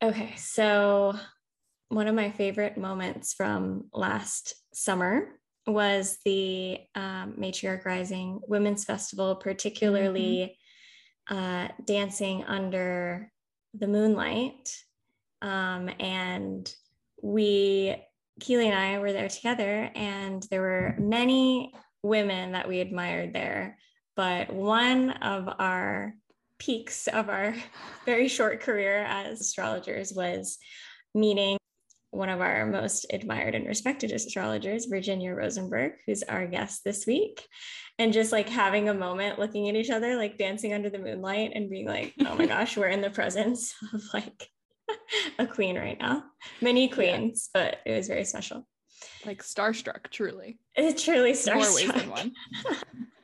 Okay, so one of my favorite moments from last summer was the um, Matriarch Rising Women's Festival, particularly mm-hmm. uh, dancing under the moonlight. Um, and we, Keighlee and I, were there together, and there were many women that we admired there. But one of our peaks of our very short career as astrologers was meeting one of our most admired and respected astrologers, Virginia Rosenberg, who's our guest this week. And just like having a moment looking at each other, like dancing under the moonlight and being like, oh my gosh, we're in the presence of like a queen right now. Many queens, yeah. but it was very special. Like starstruck, truly. It's truly starstruck. More ways than one.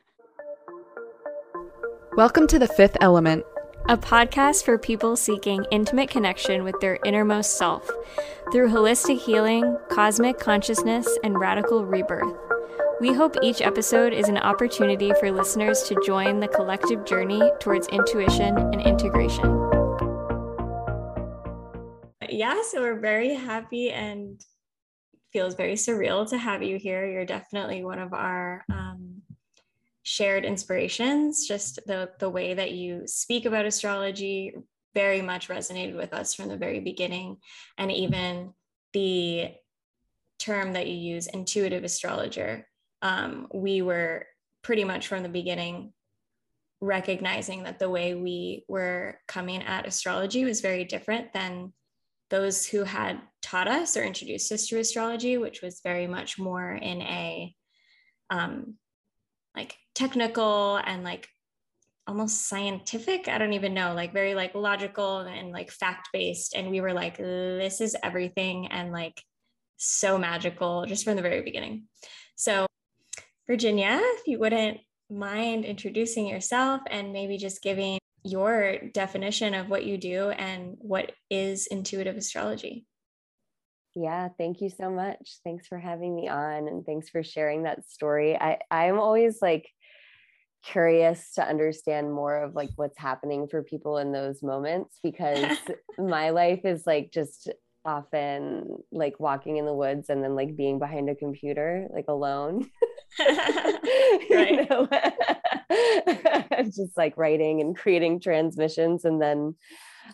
Welcome to The Fifth Element, a podcast for people seeking intimate connection with their innermost self through holistic healing, cosmic consciousness, and radical rebirth. We hope each episode is an opportunity for listeners to join the collective journey towards intuition and integration. Yeah, so we're very happy and feels very surreal to have you here. You're definitely one of our um, shared inspirations. Just the the way that you speak about astrology very much resonated with us from the very beginning, and even the term that you use, intuitive astrologer. Um, we were pretty much from the beginning recognizing that the way we were coming at astrology was very different than those who had taught us or introduced us to astrology, which was very much more in a um, like technical and like almost scientific i don't even know like very like logical and like fact based and we were like this is everything and like so magical just from the very beginning so virginia if you wouldn't mind introducing yourself and maybe just giving your definition of what you do and what is intuitive astrology yeah, thank you so much. Thanks for having me on and thanks for sharing that story. I I'm always like curious to understand more of like what's happening for people in those moments because my life is like just often like walking in the woods and then like being behind a computer like alone you know? just like writing and creating transmissions and then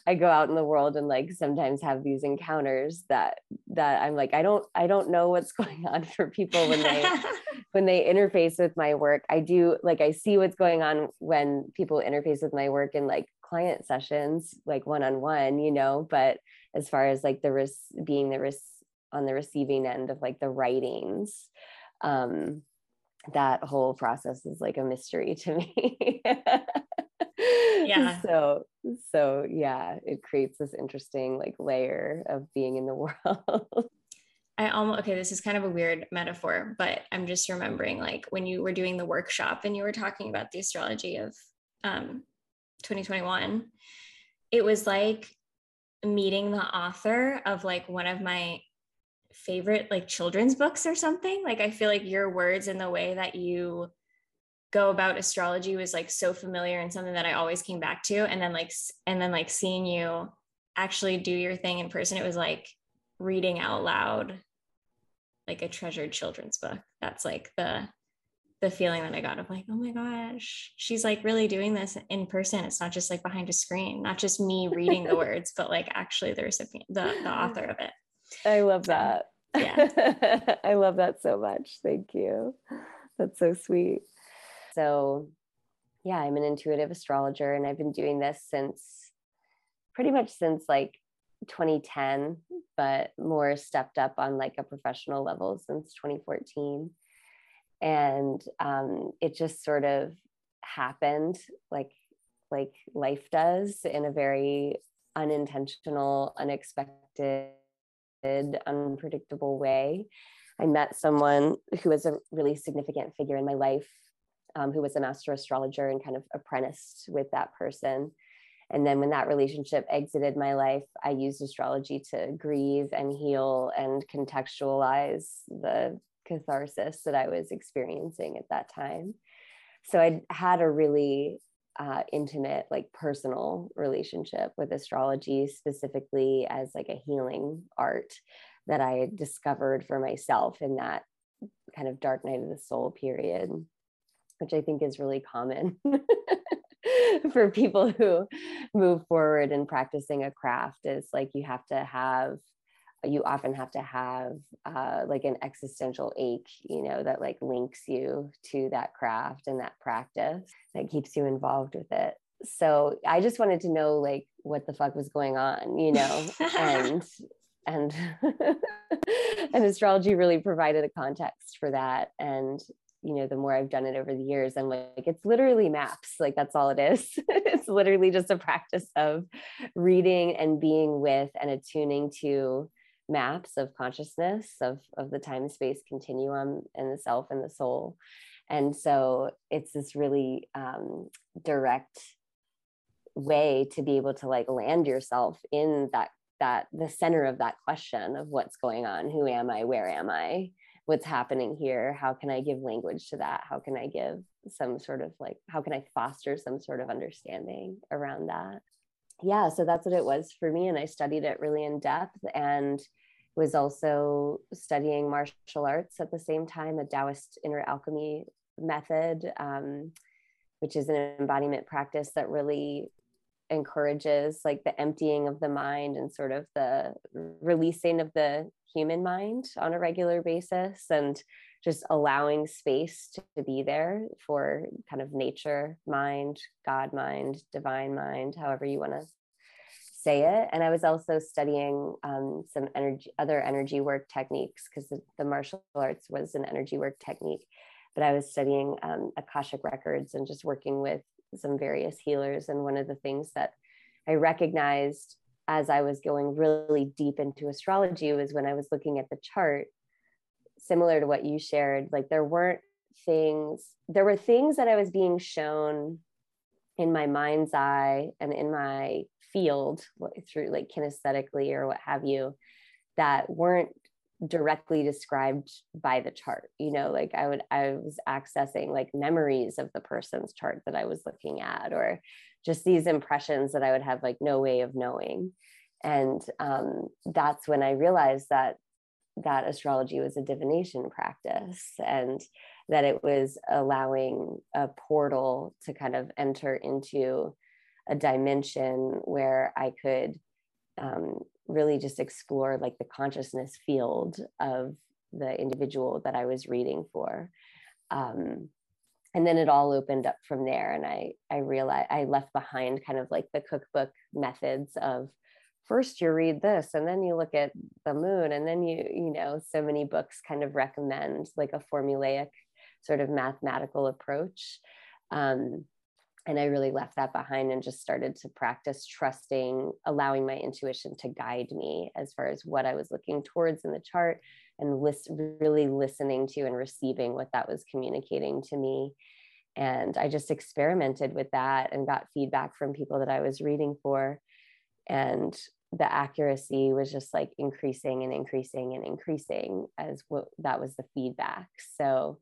I go out in the world and like sometimes have these encounters that that I'm like I don't I don't know what's going on for people when they when they interface with my work. I do like I see what's going on when people interface with my work in like client sessions like one on one, you know, but as far as like the risk being the risk on the receiving end of like the writings um that whole process is like a mystery to me yeah so so yeah it creates this interesting like layer of being in the world I almost okay, this is kind of a weird metaphor, but I'm just remembering like when you were doing the workshop and you were talking about the astrology of um 2021, it was like meeting the author of like one of my favorite like children's books or something. Like I feel like your words and the way that you go about astrology was like so familiar and something that I always came back to. And then like, and then like seeing you actually do your thing in person, it was like reading out loud, like a treasured children's book. That's like the, the feeling that I got of like, oh my gosh, she's like really doing this in person. It's not just like behind a screen, not just me reading the words, but like actually the recipient, the, the author of it. I love that. Yeah. I love that so much. Thank you. That's so sweet. So, yeah, I'm an intuitive astrologer and I've been doing this since pretty much since like 2010, but more stepped up on like a professional level since 2014. And um, it just sort of happened like like life does in a very unintentional, unexpected, unpredictable way. I met someone who was a really significant figure in my life um, who was a master astrologer and kind of apprenticed with that person. And then when that relationship exited my life, I used astrology to grieve and heal and contextualize the catharsis that I was experiencing at that time. So I had a really uh, intimate, like personal relationship with astrology, specifically as like a healing art that I discovered for myself in that kind of dark night of the soul period, which I think is really common for people who move forward in practicing a craft. Is like you have to have you often have to have uh, like an existential ache, you know, that like links you to that craft and that practice that keeps you involved with it. So I just wanted to know like what the fuck was going on, you know, and and and astrology really provided a context for that. And you know, the more I've done it over the years, I'm like, it's literally maps. Like that's all it is. it's literally just a practice of reading and being with and attuning to maps of consciousness of of the time space continuum and the self and the soul and so it's this really um, direct way to be able to like land yourself in that that the center of that question of what's going on who am i where am i what's happening here? How can i give language to that? How can i give some sort of like how can i foster some sort of understanding around that? Yeah so that's what it was for me and i studied it really in depth and was also studying martial arts at the same time, a Taoist inner alchemy method, um, which is an embodiment practice that really encourages like the emptying of the mind and sort of the releasing of the human mind on a regular basis and just allowing space to, be there for kind of nature mind god mind divine mind however you want to say it. And I was also studying um, some energy, other energy work techniques because the, the, martial arts was an energy work technique. But I was studying um, Akashic records and just working with some various healers. And one of the things that I recognized as I was going really deep into astrology was when I was looking at the chart, similar to what you shared, like there weren't things, there were things that I was being shown in my mind's eye and in my field through like kinesthetically or what have you that weren't directly described by the chart you know like i would i was accessing like memories of the person's chart that i was looking at or just these impressions that i would have like no way of knowing. And um, that's when i realized that that astrology was a divination practice and that it was allowing a portal to kind of enter into a dimension where I could um, really just explore like the consciousness field of the individual that I was reading for. Um, and then it all opened up from there. And I, I realized I left behind kind of like the cookbook methods of first you read this and then you look at the moon and then you, you know, so many books kind of recommend like a formulaic sort of mathematical approach. Um, and I really left that behind and just started to practice trusting, allowing my intuition to guide me as far as what I was looking towards in the chart and list, really listening to and receiving what that was communicating to me. And I just experimented with that and got feedback from people that I was reading for. And the accuracy was just like increasing and increasing and increasing as what that was the feedback. So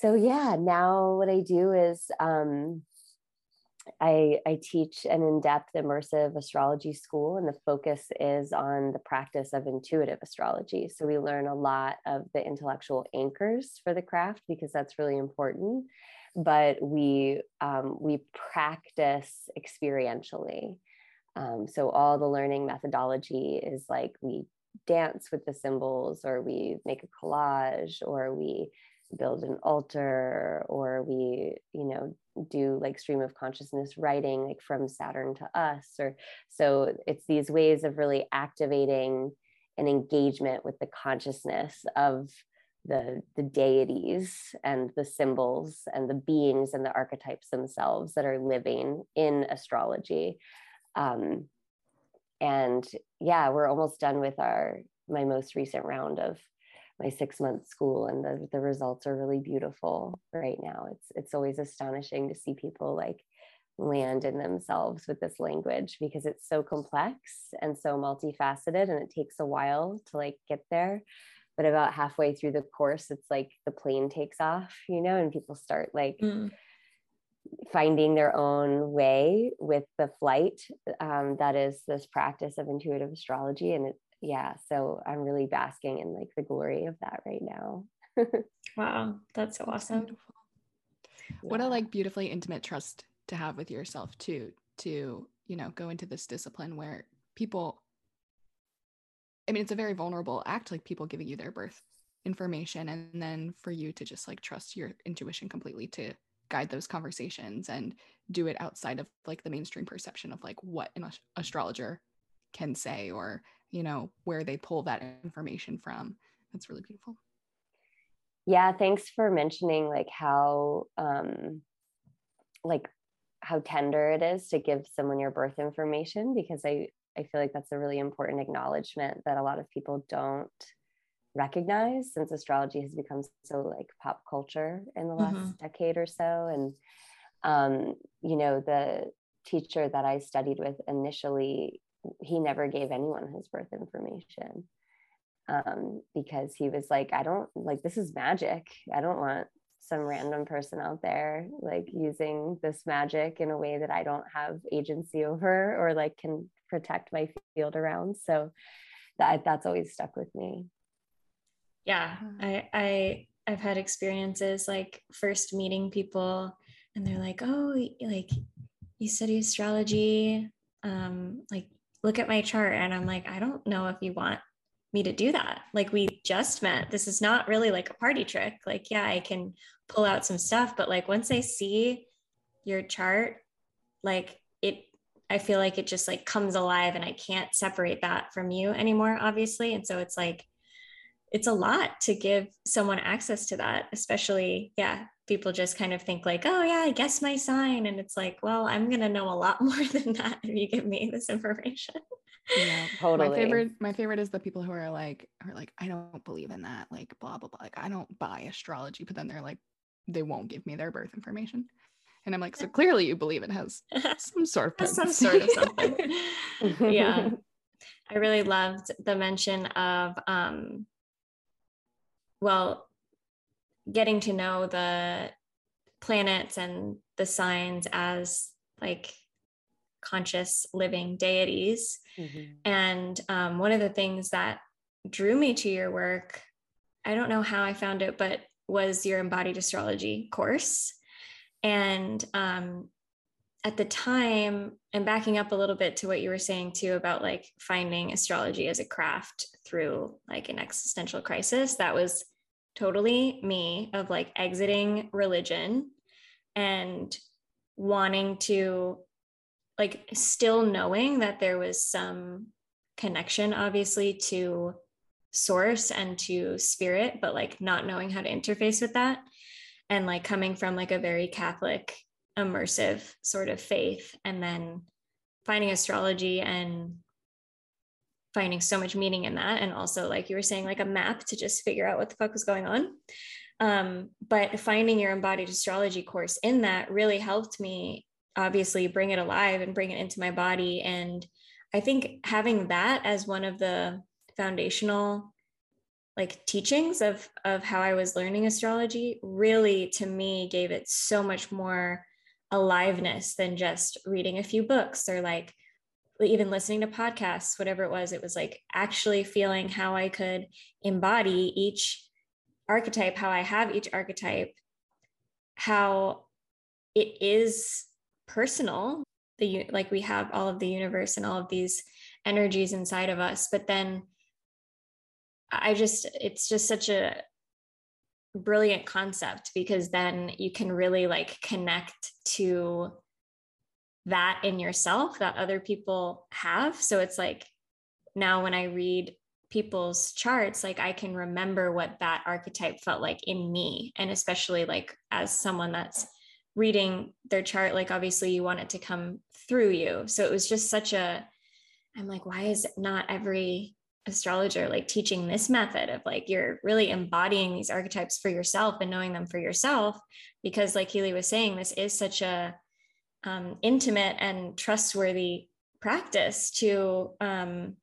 so yeah, now what I do is um, I, I teach an in-depth immersive astrology school and the focus is on the practice of intuitive astrology. So we learn a lot of the intellectual anchors for the craft because that's really important but we um, we practice experientially. Um, so all the learning methodology is like we dance with the symbols or we make a collage or we build an altar or we you know do like stream of consciousness writing like from saturn to us or so it's these ways of really activating an engagement with the consciousness of the the deities and the symbols and the beings and the archetypes themselves that are living in astrology. Um, and yeah we're almost done with our my most recent round of my six month school and the, the results are really beautiful right now it's it's always astonishing to see people like land in themselves with this language because it's so complex and so multifaceted and it takes a while to like get there but about halfway through the course it's like the plane takes off you know and people start like mm. finding their own way with the flight um, that is this practice of intuitive astrology and it yeah so i'm really basking in like the glory of that right now. Wow that's so awesome. yeah. what a like beautifully intimate trust to have with yourself too to you know go into this discipline where people i mean it's a very vulnerable act like people giving you their birth information and then for you to just like trust your intuition completely to guide those conversations and do it outside of like the mainstream perception of like what an astrologer can say or you know where they pull that information from. That's really beautiful. Yeah thanks for mentioning like how um like how tender it is to give someone your birth information because i i feel like that's a really important acknowledgement that a lot of people don't recognize since astrology has become so like pop culture in the last mm-hmm. decade or so. And um you know the teacher that i studied with initially he never gave anyone his birth information um, because he was like, I don't like this is magic. I don't want some random person out there like using this magic in a way that I don't have agency over or like can protect my field around. So that that's always stuck with me. Yeah, I I I've had experiences like first meeting people and they're like, "Oh, like you study astrology, um like look at my chart." And I'm like, "I don't know if you want me to do that. Like we just met. This is not really like a party trick. Like, yeah, I can pull out some stuff, but like once I see your chart, like it, I feel like it just like comes alive and I can't separate that from you anymore, obviously. And so it's like, it's a lot to give someone access to that, especially, yeah, people just kind of think like, oh yeah, I guess my sign. And it's like, well, I'm going to know a lot more than that if you give me this information. Yeah, totally. My favorite, my favorite is the people who are like, are like, I don't believe in that, like blah blah blah. Like I don't buy astrology, but then they're like, they won't give me their birth information, and I'm like, so clearly you believe it has some sort of some sort of something. yeah, I really loved the mention of, um, well, getting to know the planets and the signs as like conscious living deities. Mm-hmm. And um, one of the things that drew me to your work, I don't know how I found it, but was your embodied astrology course. And um, at the time, and backing up a little bit to what you were saying too about like finding astrology as a craft through like an existential crisis, that was totally me of like exiting religion and wanting to like still knowing that there was some connection obviously to source and to spirit but like not knowing how to interface with that and like coming from like a very catholic immersive sort of faith and then finding astrology and finding so much meaning in that. And also like you were saying like a map to just figure out what the fuck was going on. Um, but finding your embodied astrology course in that really helped me obviously bring it alive and bring it into my body. And i think having that as one of the foundational like teachings of of how i was learning astrology really to me gave it so much more aliveness than just reading a few books or like even listening to podcasts whatever it was it was like actually feeling how i could embody each archetype how i have each archetype how it is personal the like we have all of the universe and all of these energies inside of us but then i just it's just such a brilliant concept because then you can really like connect to that in yourself that other people have. So it's like now when i read people's charts like i can remember what that archetype felt like in me. And especially like as someone that's reading their chart like obviously you want it to come through you. So it was just such a i'm like why is not every astrologer like teaching this method of like you're really embodying these archetypes for yourself and knowing them for yourself? Because like Keighlee was saying this is such a um, intimate and trustworthy practice to um,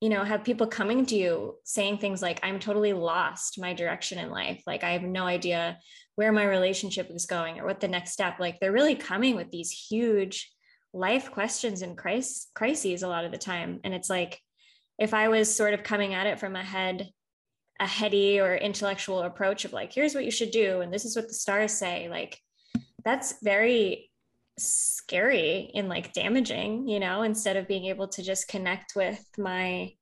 you know have people coming to you saying things like i'm totally lost my direction in life. Like i have no idea where my relationship is going or what the next step. Like they're really coming with these huge life questions and crises crises a lot of the time. And it's like if i was sort of coming at it from a head a heady or intellectual approach of like here's what you should do and this is what the stars say like that's very scary and like damaging you know instead of being able to just connect with my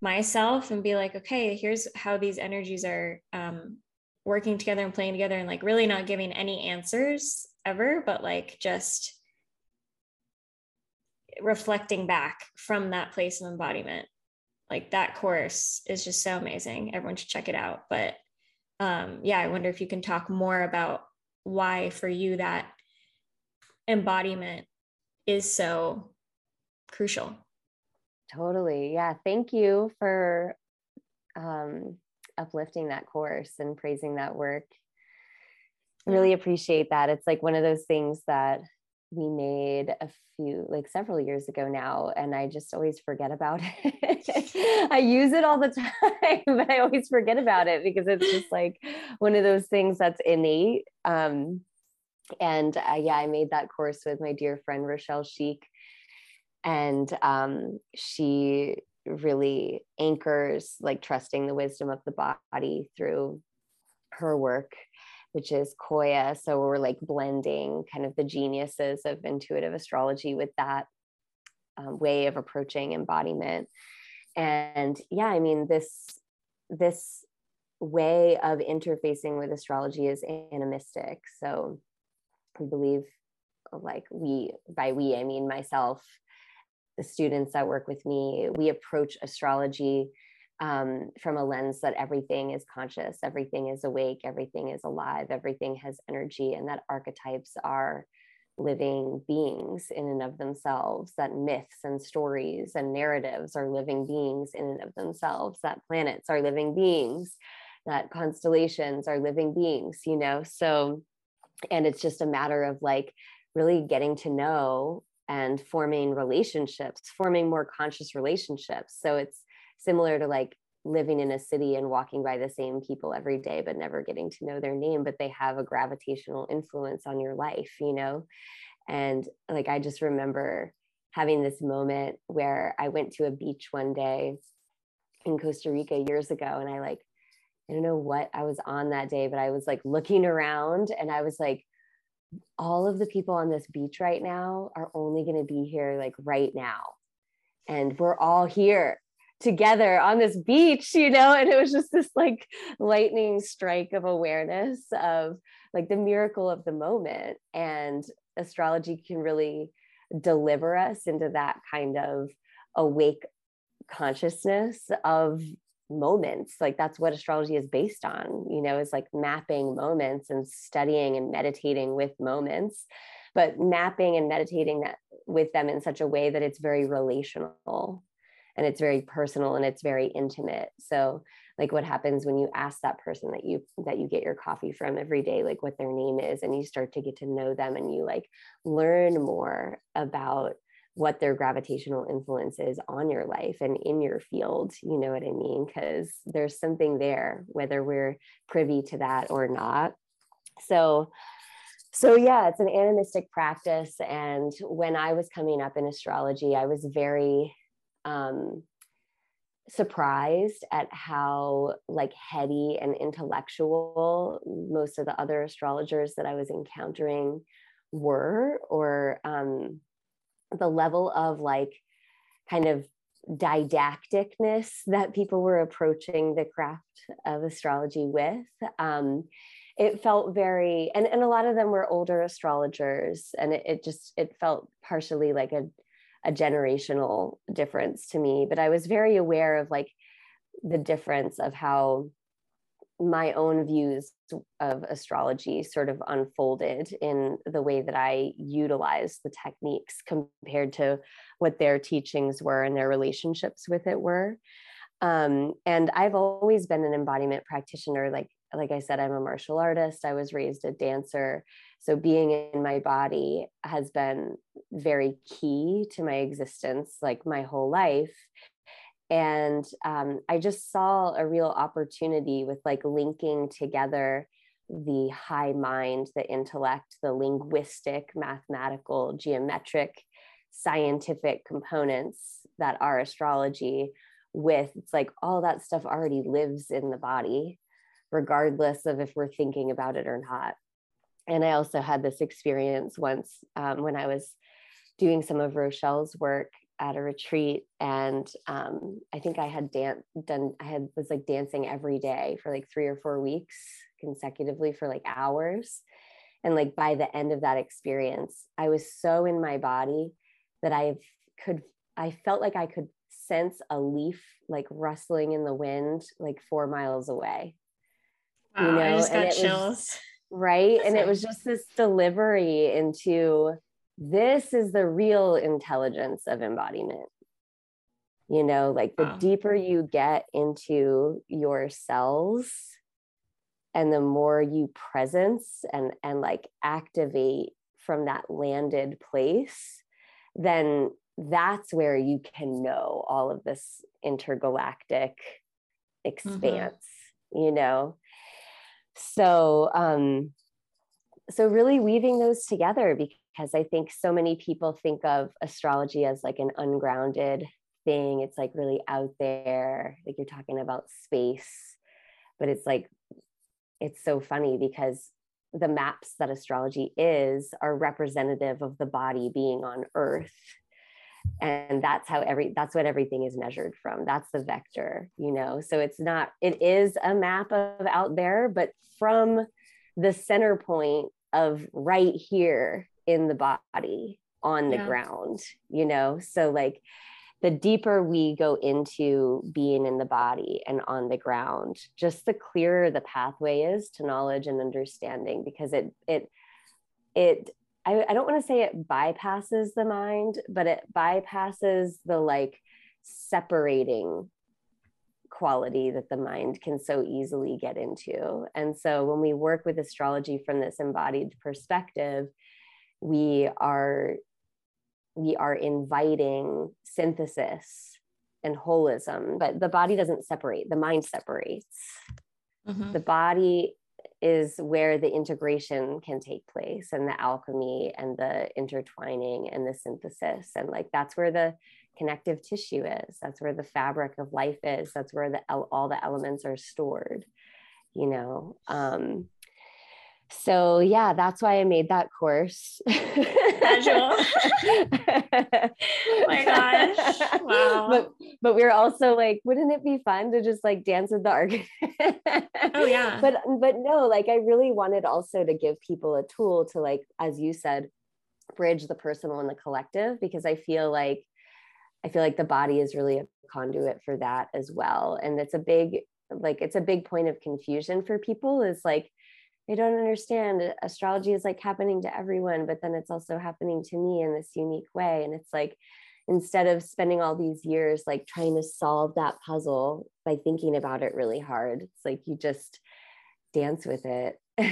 myself and be like okay here's how these energies are um, working together and playing together and like really not giving any answers ever but like just reflecting back from that place of embodiment. Like that course is just so amazing. Everyone should check it out. But um yeah i wonder if you can talk more about why for you that embodiment is so crucial. Totally. Yeah thank you for um uplifting that course and praising that work. Really appreciate that. It's like one of those things that we made a few like several years ago now and i just always forget about it. I use it all the time but i always forget about it because it's just like one of those things that's innate um, and uh, yeah i made that course with my dear friend Rochelle Schieck and um, she really anchors like trusting the wisdom of the body through her work which is Qoya. So we're like blending kind of the geniuses of intuitive astrology with that um, way of approaching embodiment. And yeah, I mean, this, this way of interfacing with astrology is animistic. So I believe like we, by we, I mean myself, the students that work with me, we approach astrology um, from a lens that everything is conscious, everything is awake, everything is alive, everything has energy, and that archetypes are living beings in and of themselves, that myths and stories and narratives are living beings in and of themselves, that planets are living beings, that constellations are living beings, you know? So, and it's just a matter of like really getting to know and forming relationships, forming more conscious relationships. So it's similar to like living in a city and walking by the same people every day but never getting to know their name but they have a gravitational influence on your life you know and like i just remember having this moment where i went to a beach one day in costa rica years ago and i like i don't know what i was on that day but i was like looking around and i was like all of the people on this beach right now are only going to be here like right now and we're all here together on this beach, you know, and it was just this like lightning strike of awareness of like the miracle of the moment. And astrology can really deliver us into that kind of awake consciousness of moments like that's what astrology is based on you know is like mapping moments and studying and meditating with moments but mapping and meditating that with them in such a way that it's very relational and it's very personal and it's very intimate. So like what happens when you ask that person that you that you get your coffee from every day like what their name is and you start to get to know them and you like learn more about what their gravitational influence is on your life and in your field you know what i mean? Because there's something there whether we're privy to that or not. So so yeah it's an animistic practice. And when i was coming up in astrology i was very um, surprised at how like heady and intellectual most of the other astrologers that I was encountering were, or um, the level of like kind of didacticness that people were approaching the craft of astrology with. Um, it felt very, and, and a lot of them were older astrologers, and it, it just it felt partially like a a generational difference to me but i was very aware of like the difference of how my own views of astrology sort of unfolded in the way that I utilized the techniques compared to what their teachings were and their relationships with it were. Um, and I've always been an embodiment practitioner. Like like I said, I'm a martial artist. I was raised a dancer. So being in my body has been very key to my existence, like my whole life. And um, I just saw a real opportunity with like linking together the high mind, the intellect, the linguistic, mathematical, geometric, scientific components that are astrology with it's like all that stuff already lives in the body regardless of if we're thinking about it or not. And i also had this experience once um, when i was doing some of rochelle's work at a retreat and um, i think i had dan- done i had was like dancing every day for like three or four weeks consecutively for like hours and like by the end of that experience i was so in my body that i could i felt like i could sense a leaf like rustling in the wind like four miles away. Wow, you know, I just got and chills. Was, right. and it was just this delivery into this is the real intelligence of embodiment. You know, like the wow. deeper you get into your cells and the more you presence and and like activate from that landed place, then that's where you can know all of this intergalactic mm-hmm. expanse mm-hmm. you know so um so really weaving those together because i think so many people think of astrology as like an ungrounded thing. It's like really out there like you're talking about space but it's like it's so funny because the maps that astrology is are representative of the body being on earth. And that's how every that's what everything is measured from. That's the vector you know? So it's not it is a map of out there but from the center point of right here in the body on the yeah. ground you know so like the deeper we go into being in the body and on the ground just the clearer the pathway is to knowledge and understanding because it it it I, I don't want to say it bypasses the mind, but it bypasses the like separating quality that the mind can so easily get into. And so when we work with astrology from this embodied perspective, we are we are inviting synthesis and holism, but the body doesn't separate, the mind separates. Mm-hmm. The body is where the integration can take place and the alchemy and the intertwining and the synthesis and like that's where the connective tissue is that's where the fabric of life is that's where the all the elements are stored you know um so yeah that's why i made that course. Oh my gosh. Wow. But but we are also like wouldn't it be fun to just like dance with the arc oh yeah. But but no like i really wanted also to give people a tool to like as you said bridge the personal and the collective because i feel like i feel like the body is really a conduit for that as well. And it's a big like it's a big point of confusion for people is like I don't understand. Astrology is like happening to everyone, but then it's also happening to me in this unique way. And it's like, instead of spending all these years like trying to solve that puzzle by thinking about it really hard, it's like you just dance with it wow.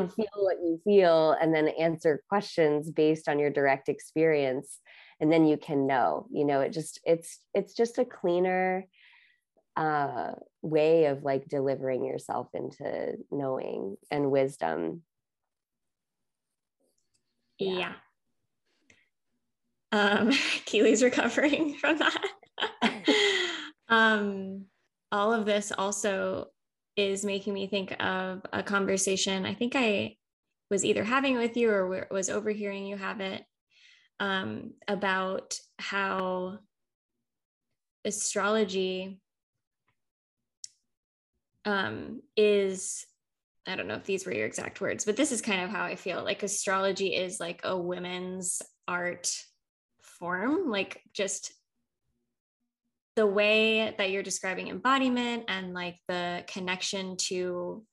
and feel what you feel and then answer questions based on your direct experience and then you can know you know it just it's it's just a cleaner uh, way of like delivering yourself into knowing and wisdom. Yeah. yeah. Um, Keighlee's recovering from that. um, all of this also is making me think of a conversation I think I was either having with you or was overhearing you have it um, about how astrology um, is I don't know if these were your exact words, but this is kind of how I feel. Like astrology is like a women's art form, like just the way that you're describing embodiment and like the connection to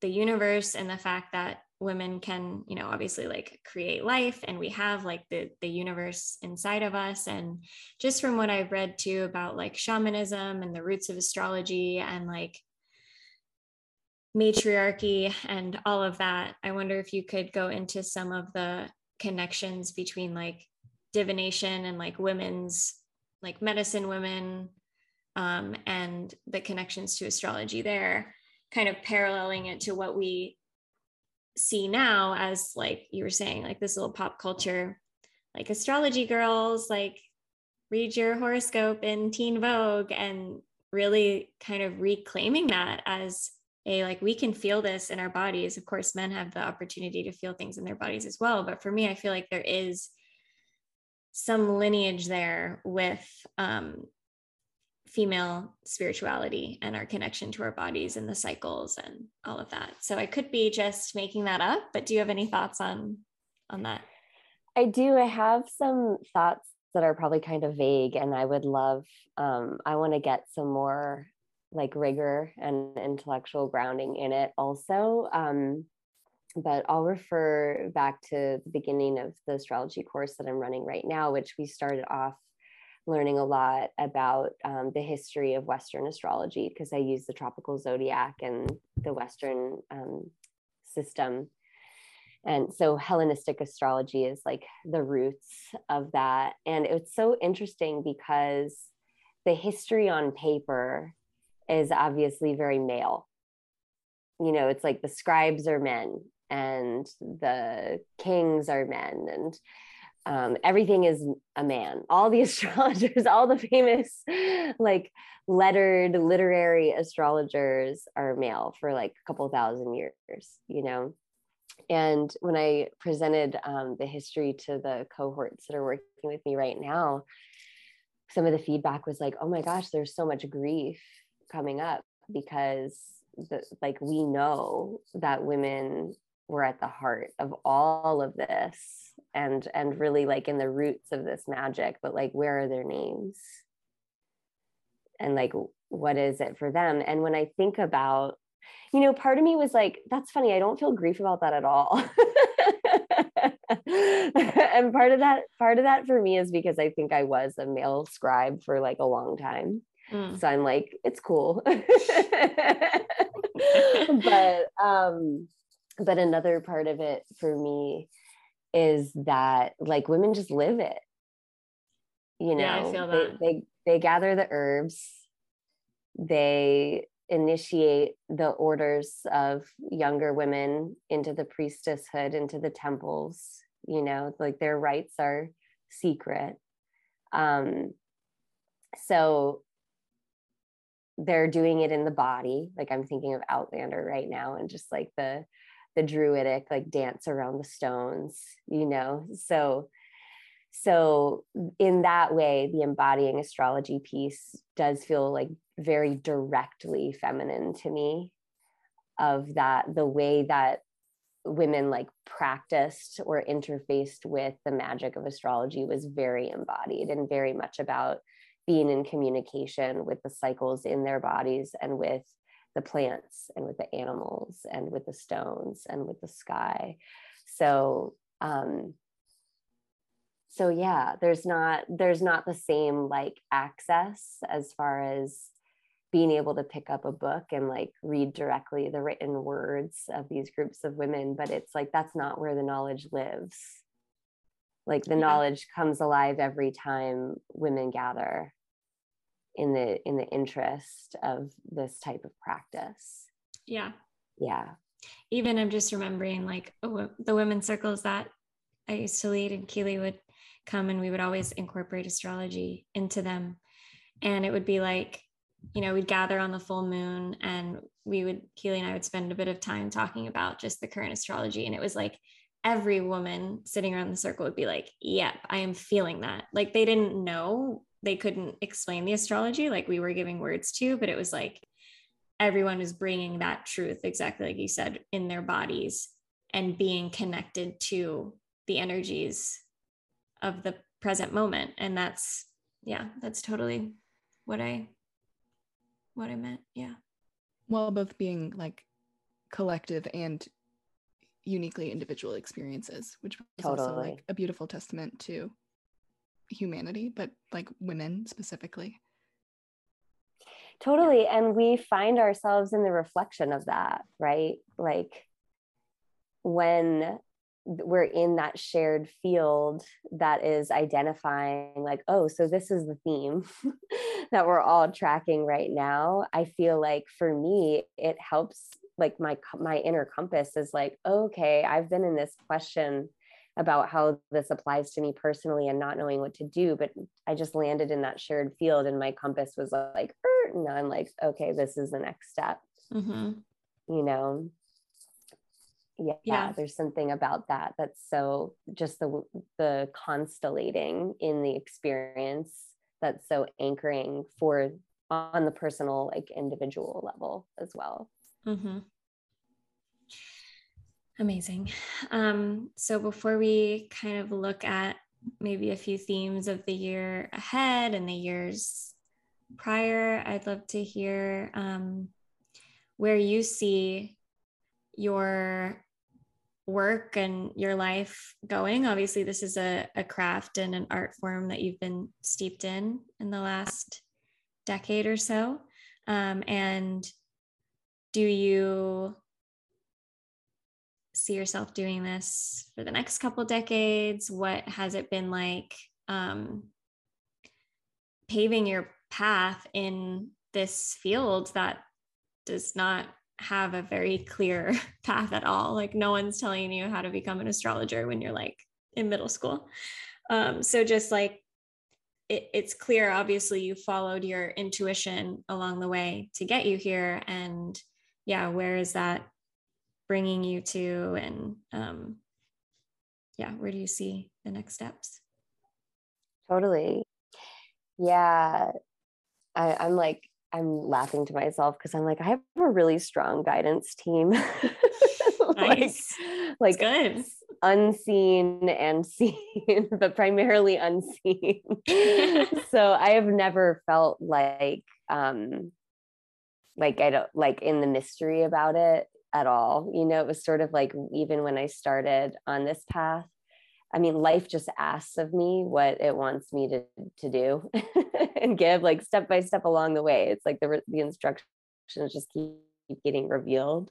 the universe and the fact that women can you know obviously like create life and we have like the the universe inside of us. And just from what i've read too about like shamanism and the roots of astrology and like matriarchy and all of that. I wonder if you could go into some of the connections between like divination and like women's, like medicine women, um, and the connections to astrology there. kind of paralleling it to what we see now as like you were saying like this little pop culture like astrology girls like read your horoscope in teen vogue and really kind of reclaiming that as a like we can feel this in our bodies of course men have the opportunity to feel things in their bodies as well but for me i feel like there is some lineage there with um, female spirituality and our connection to our bodies and the cycles and all of that. So I could be just making that up, but do you have any thoughts on on that? I do. I have some thoughts that are probably kind of vague and I would love um, I want to get some more like rigor and intellectual grounding in it also. Um, but I'll refer back to the beginning of the astrology course that I'm running right now, which we started off learning a lot about um, the history of Western astrology because I use the tropical zodiac and the Western um, system. And so Hellenistic astrology is like the roots of that. And it's so interesting because the history on paper is obviously very male. You know, it's like the scribes are men and the kings are men and um, everything is a man all the astrologers all the famous like lettered literary astrologers are male for like a couple thousand years you know and when i presented um, the history to the cohorts that are working with me right now some of the feedback was like oh my gosh there's so much grief coming up because the, like we know that women were at the heart of all of this and and really like in the roots of this magic but like where are their names? And like what is it for them? And when i think about you know part of me was like that's funny i don't feel grief about that at all. And part of that part of that for me is because i think i was a male scribe for like a long time mm. so i'm like it's cool. But um but another part of it for me is that like women just live it. You know yeah, I feel that. They, they they gather the herbs. They initiate the orders of younger women into the priestesshood into the temples. You know like their rites are secret. Um so they're doing it in the body like i'm thinking of outlander right now and just like the the druidic like dance around the stones you know? So so in that way the embodying astrology piece does feel like very directly feminine to me of that the way that women like practiced or interfaced with the magic of astrology was very embodied and very much about being in communication with the cycles in their bodies and with the plants and with the animals and with the stones and with the sky. So um so yeah there's not there's not the same like access as far as being able to pick up a book and like read directly the written words of these groups of women but it's like that's not where the knowledge lives. Like the knowledge comes alive every time women gather in the in the interest of this type of practice. Yeah. Yeah. Even i'm just remembering like oh, the women's circles that i used to lead and Keighlee would come and we would always incorporate astrology into them. And it would be like you know we'd gather on the full moon and we would Keighlee and i would spend a bit of time talking about just the current astrology. And it was like every woman sitting around the circle would be like yep i am feeling that. Like they didn't know they couldn't explain the astrology like we were giving words to, but it was like everyone was bringing that truth, exactly like you said, in their bodies and being connected to the energies of the present moment. And that's, yeah, that's totally what I, what I meant. Yeah. Well, both being like collective and uniquely individual experiences, which was totally. also like a beautiful testament to humanity, but like women specifically. Totally. And we find ourselves in the reflection of that, right? Like when we're in that shared field that is identifying like oh so this is the theme that we're all tracking right now i feel like for me it helps like my my inner compass is like okay i've been in this question about how this applies to me personally and not knowing what to do but i just landed in that shared field and my compass was like er, and i'm like okay this is the next step mm-hmm. you know yeah, yeah there's something about that that's so just the the constellating in the experience that's so anchoring for on the personal like individual level as well mm-hmm. Amazing um, so before we kind of look at maybe a few themes of the year ahead and the years prior i'd love to hear um, where you see your work and your life going? Obviously, this is a, a craft and an art form that you've been steeped in in the last decade or so. Um, and do you see yourself doing this for the next couple decades? What has it been like um, paving your path in this field that does not have a very clear path at all. Like no one's telling you how to become an astrologer when you're like in middle school. Um, so just like it, it's clear, obviously, you followed your intuition along the way to get you here. And yeah, where is that bringing you to? And um, yeah, where do you see the next steps? Totally. Yeah. I, I'm like I'm laughing to myself because I'm like, I have a really strong guidance team. nice. like, like good. Unseen and seen, but primarily unseen. so I have never felt like um like I don't like in the mystery about it at all. You know, it was sort of like even when I started on this path, I mean, life just asks of me what it wants me to, to do and give like step by step along the way. It's like the, the instructions just keep, keep getting revealed.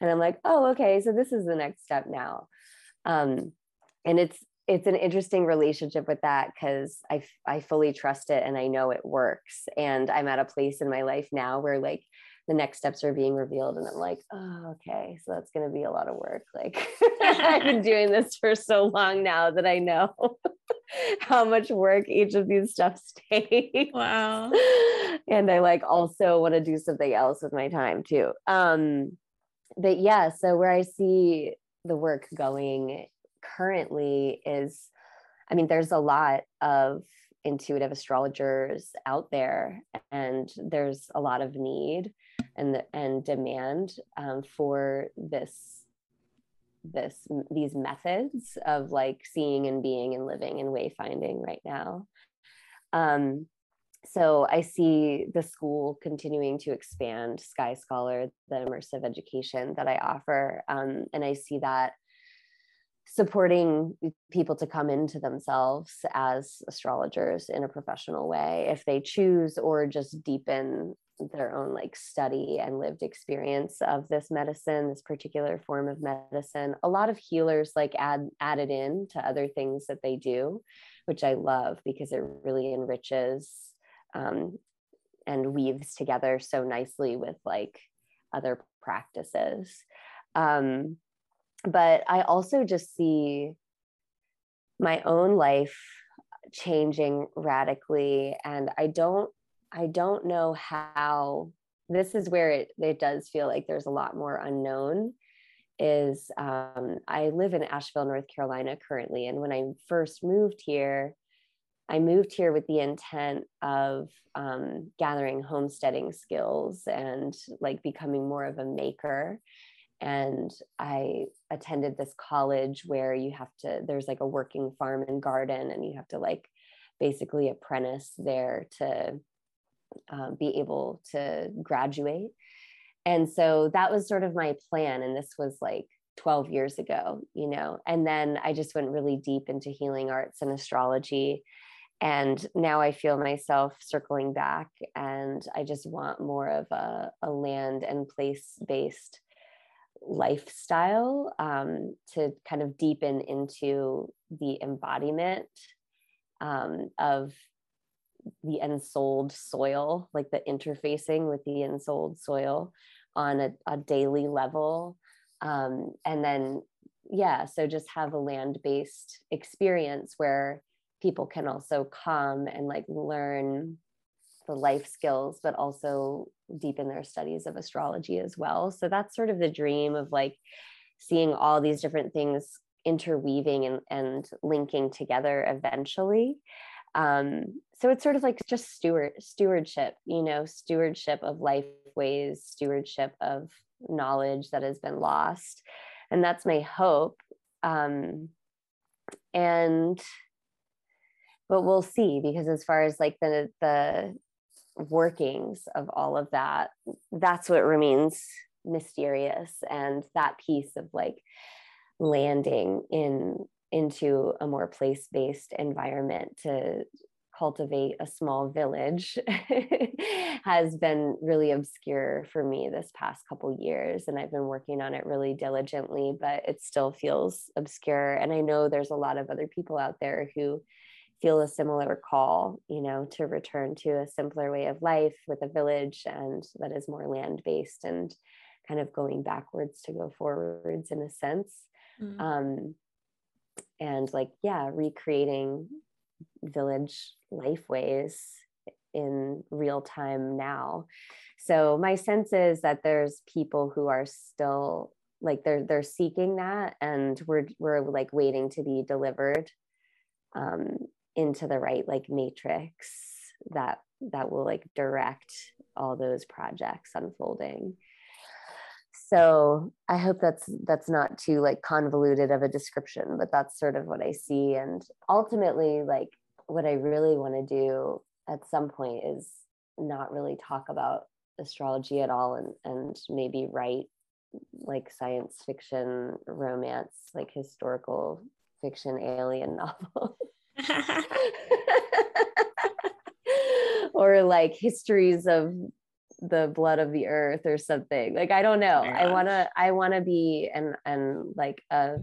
And I'm like, oh, okay, so this is the next step now. Um, and it's, it's an interesting relationship with that because I, I fully trust it and I know it works. And I'm at a place in my life now where like the next steps are being revealed and i'm like oh okay so that's going to be a lot of work like i've been doing this for so long now that i know how much work each of these steps take wow. And i like also want to do something else with my time too. Um but yeah so where i see the work going currently is i mean there's a lot of intuitive astrologers out there and there's a lot of need and the, and demand um, for this this these methods of like seeing and being and living and wayfinding right now. Um, so i see the school continuing to expand sky scholar the immersive education that i offer um, and i see that supporting people to come into themselves as astrologers in a professional way if they choose or just deepen their own like study and lived experience of this medicine this particular form of medicine. A lot of healers like add added in to other things that they do which i love because it really enriches um, and weaves together so nicely with like other practices. Um, but i also just see my own life changing radically and i don't I don't know how this is where it, it does feel like there's a lot more unknown is um, I live in Asheville, North Carolina currently. And when I first moved here, I moved here with the intent of um, gathering homesteading skills and like becoming more of a maker. And I attended this college where you have to, there's like a working farm and garden, and you have to like basically apprentice there to um, be able to graduate. And so that was sort of my plan. And this was like 12 years ago, you know. And then I just went really deep into healing arts and astrology. And now I feel myself circling back, and I just want more of a, a land and place based lifestyle um, to kind of deepen into the embodiment um, of the ensouled soil, like the interfacing with the ensouled soil on a, a daily level. Um, and then, yeah, so just have a land based experience where people can also come and like learn the life skills, but also deepen their studies of astrology as well. So that's sort of the dream of like seeing all these different things interweaving and, and linking together eventually. Um, so it's sort of like just steward stewardship, you know, stewardship of life ways, stewardship of knowledge that has been lost. And that's my hope. Um, and but we'll see because as far as like the the workings of all of that that's what remains mysterious and that piece of like landing in into a more place-based environment to cultivate a small village has been really obscure for me this past couple years and i've been working on it really diligently but it still feels obscure and i know there's a lot of other people out there who feel a similar call, you know, to return to a simpler way of life with a village and that is more land based and kind of going backwards to go forwards in a sense. Mm-hmm. Um, and like, yeah, recreating village life ways in real time now. So my sense is that there's people who are still like they're they're seeking that and we're we're like waiting to be delivered um, into the right like matrix that that will like direct all those projects unfolding. So i hope that's that's not too like convoluted of a description but that's sort of what i see. And ultimately like what i really want to do at some point is not really talk about astrology at all and and maybe write like science fiction romance like historical fiction alien novel or like histories of the blood of the earth or something. Like i don't know. Oh i want to i want to be an and like a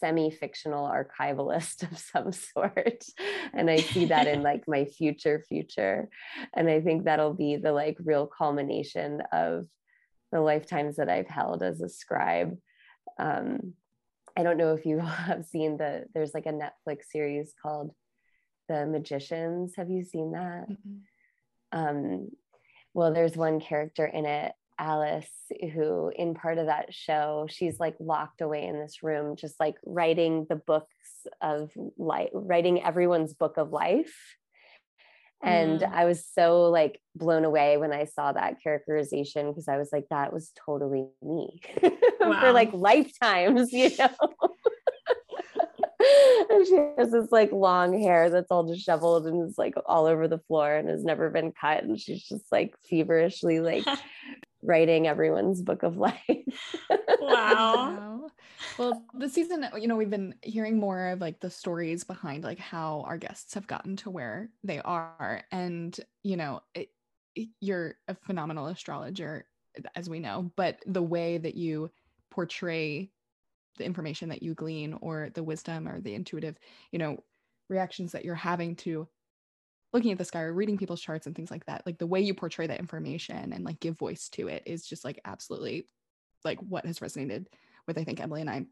semi-fictional archivalist of some sort. And i see that in like my future future. And i think that'll be the like real culmination of the lifetimes that i've held as a scribe. Um, I don't know if you have seen the there's like a Netflix series called The Magicians. Have you seen that? Mm-hmm. Um, well, there's one character in it, Alice, who in part of that show, she's like locked away in this room, just like writing the books of life, writing everyone's book of life. And mm. I was so like blown away when I saw that characterization because I was like, that was totally me wow. for like lifetimes, you know. And she has this like long hair that's all disheveled and is like all over the floor and has never been cut. And she's just like feverishly like writing everyone's book of life. wow. Well, this season, you know, we've been hearing more of like the stories behind like how our guests have gotten to where they are. And, you know, it, it, you're a phenomenal astrologer, as we know, but the way that you portray the information that you glean or the wisdom or the intuitive, you know, reactions that you're having to looking at the sky or reading people's charts and things like that like the way you portray that information and like give voice to it is just like absolutely like what has resonated with i think emily and i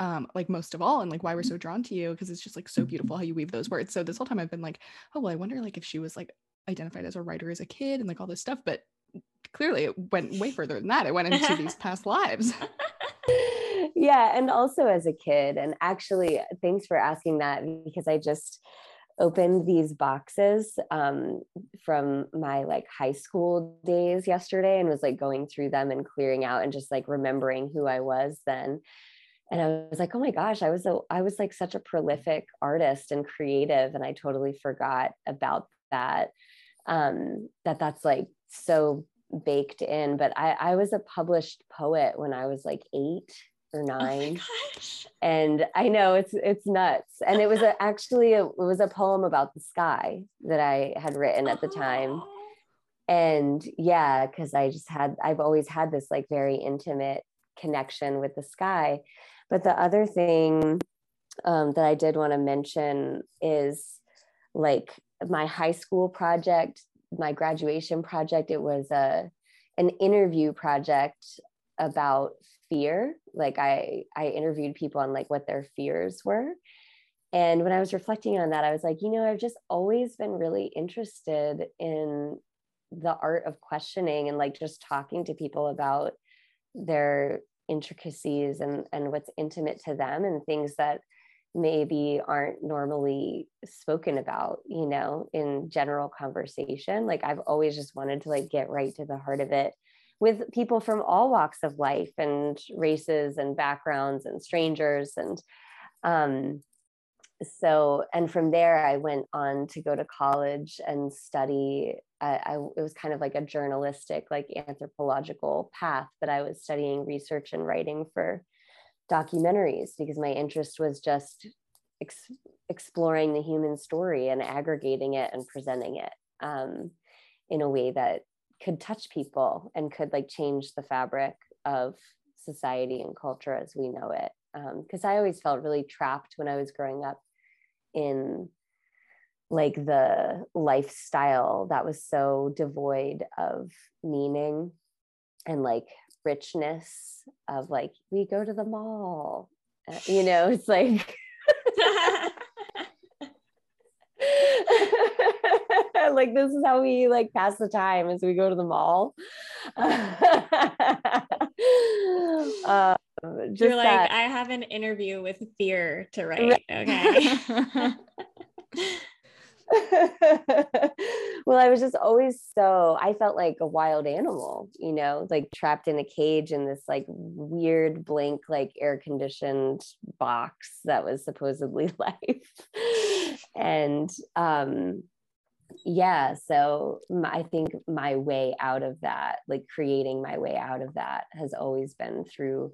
um like most of all and like why we're so drawn to you because it's just like so beautiful how you weave those words. So this whole time i've been like oh well i wonder like if she was like identified as a writer as a kid and like all this stuff but clearly it went way further than that. It went into these past lives yeah and also as a kid and actually thanks for asking that because i just opened these boxes um, from my like high school days yesterday and was like going through them and clearing out and just like remembering who I was then. And I was like, oh my gosh, I was a, I was like such a prolific artist and creative, and I totally forgot about that. Um, that that's like so baked in. But I, I was a published poet when I was like eight or oh nine. Oh and I know it's it's nuts. And it was a, actually a, it was a poem about the sky that I had written at the time. Oh. And yeah, because I just had I've always had this like very intimate connection with the sky. But the other thing um, that I did want to mention is like my high school project, my graduation project, it was a an interview project about fear. Like I I interviewed people on like what their fears were. And when I was reflecting on that, I was like, you know, I've just always been really interested in the art of questioning and like just talking to people about their intricacies and and what's intimate to them and things that maybe aren't normally spoken about you know in general conversation like i've always just wanted to like get right to the heart of it with people from all walks of life and races and backgrounds and strangers and um so and from there i went on to go to college and study. I, I, it was kind of like a journalistic like anthropological path but i was studying research and writing for documentaries because my interest was just ex- exploring the human story and aggregating it and presenting it um, in a way that could touch people and could like change the fabric of society and culture as we know it. Because um, i always felt really trapped when i was growing up in like the lifestyle that was so devoid of meaning and like richness of like we go to the mall uh, you know it's like like this is how we like pass the time as we go to the mall uh, You're like, that. I have an interview with fear to write. Okay. well, I was just always so, I felt like a wild animal, you know, like trapped in a cage in this like weird, blank, like air conditioned box that was supposedly life. and um, yeah, so my, I think my way out of that, like creating my way out of that, has always been through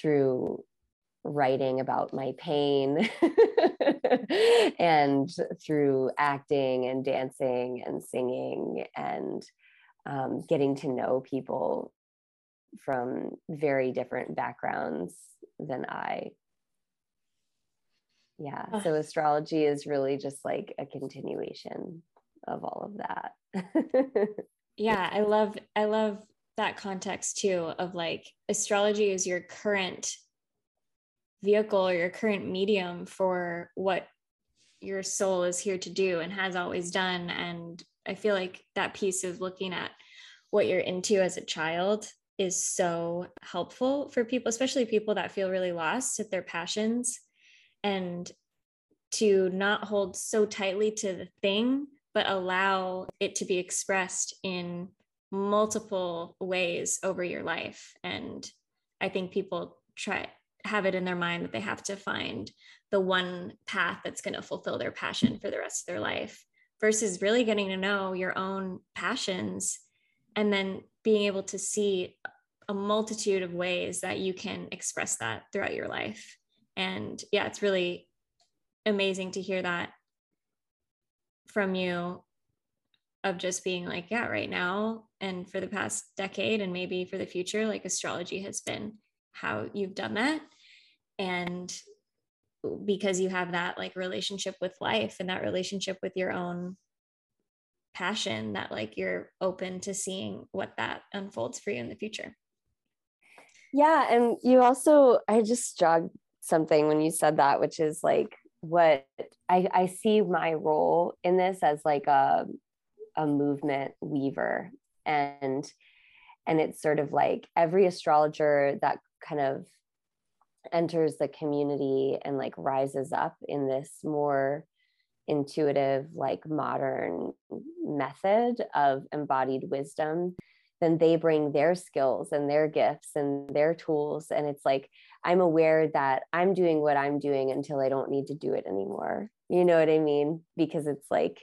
through writing about my pain and through acting and dancing and singing and um, getting to know people from very different backgrounds than I. Yeah, so astrology is really just like a continuation of all of that. yeah, I love I love that context too of like astrology is your current vehicle or your current medium for what your soul is here to do and has always done and i feel like that piece of looking at what you're into as a child is so helpful for people especially people that feel really lost at their passions and to not hold so tightly to the thing but allow it to be expressed in multiple ways over your life. And i think people try have it in their mind that they have to find the one path that's going to fulfill their passion for the rest of their life versus really getting to know your own passions and then being able to see a multitude of ways that you can express that throughout your life and yeah it's really amazing to hear that from you of just being like yeah right now and for the past decade and maybe for the future like astrology has been how you've done that. And because you have that like relationship with life and that relationship with your own passion that like you're open to seeing what that unfolds for you in the future. Yeah and you also i just jogged something when you said that which is like what i i see my role in this as like a a movement weaver. And and it's sort of like every astrologer that kind of enters the community and like rises up in this more intuitive like modern method of embodied wisdom then they bring their skills and their gifts and their tools. And it's like i'm aware that i'm doing what i'm doing until i don't need to do it anymore. You know what i mean? Because it's like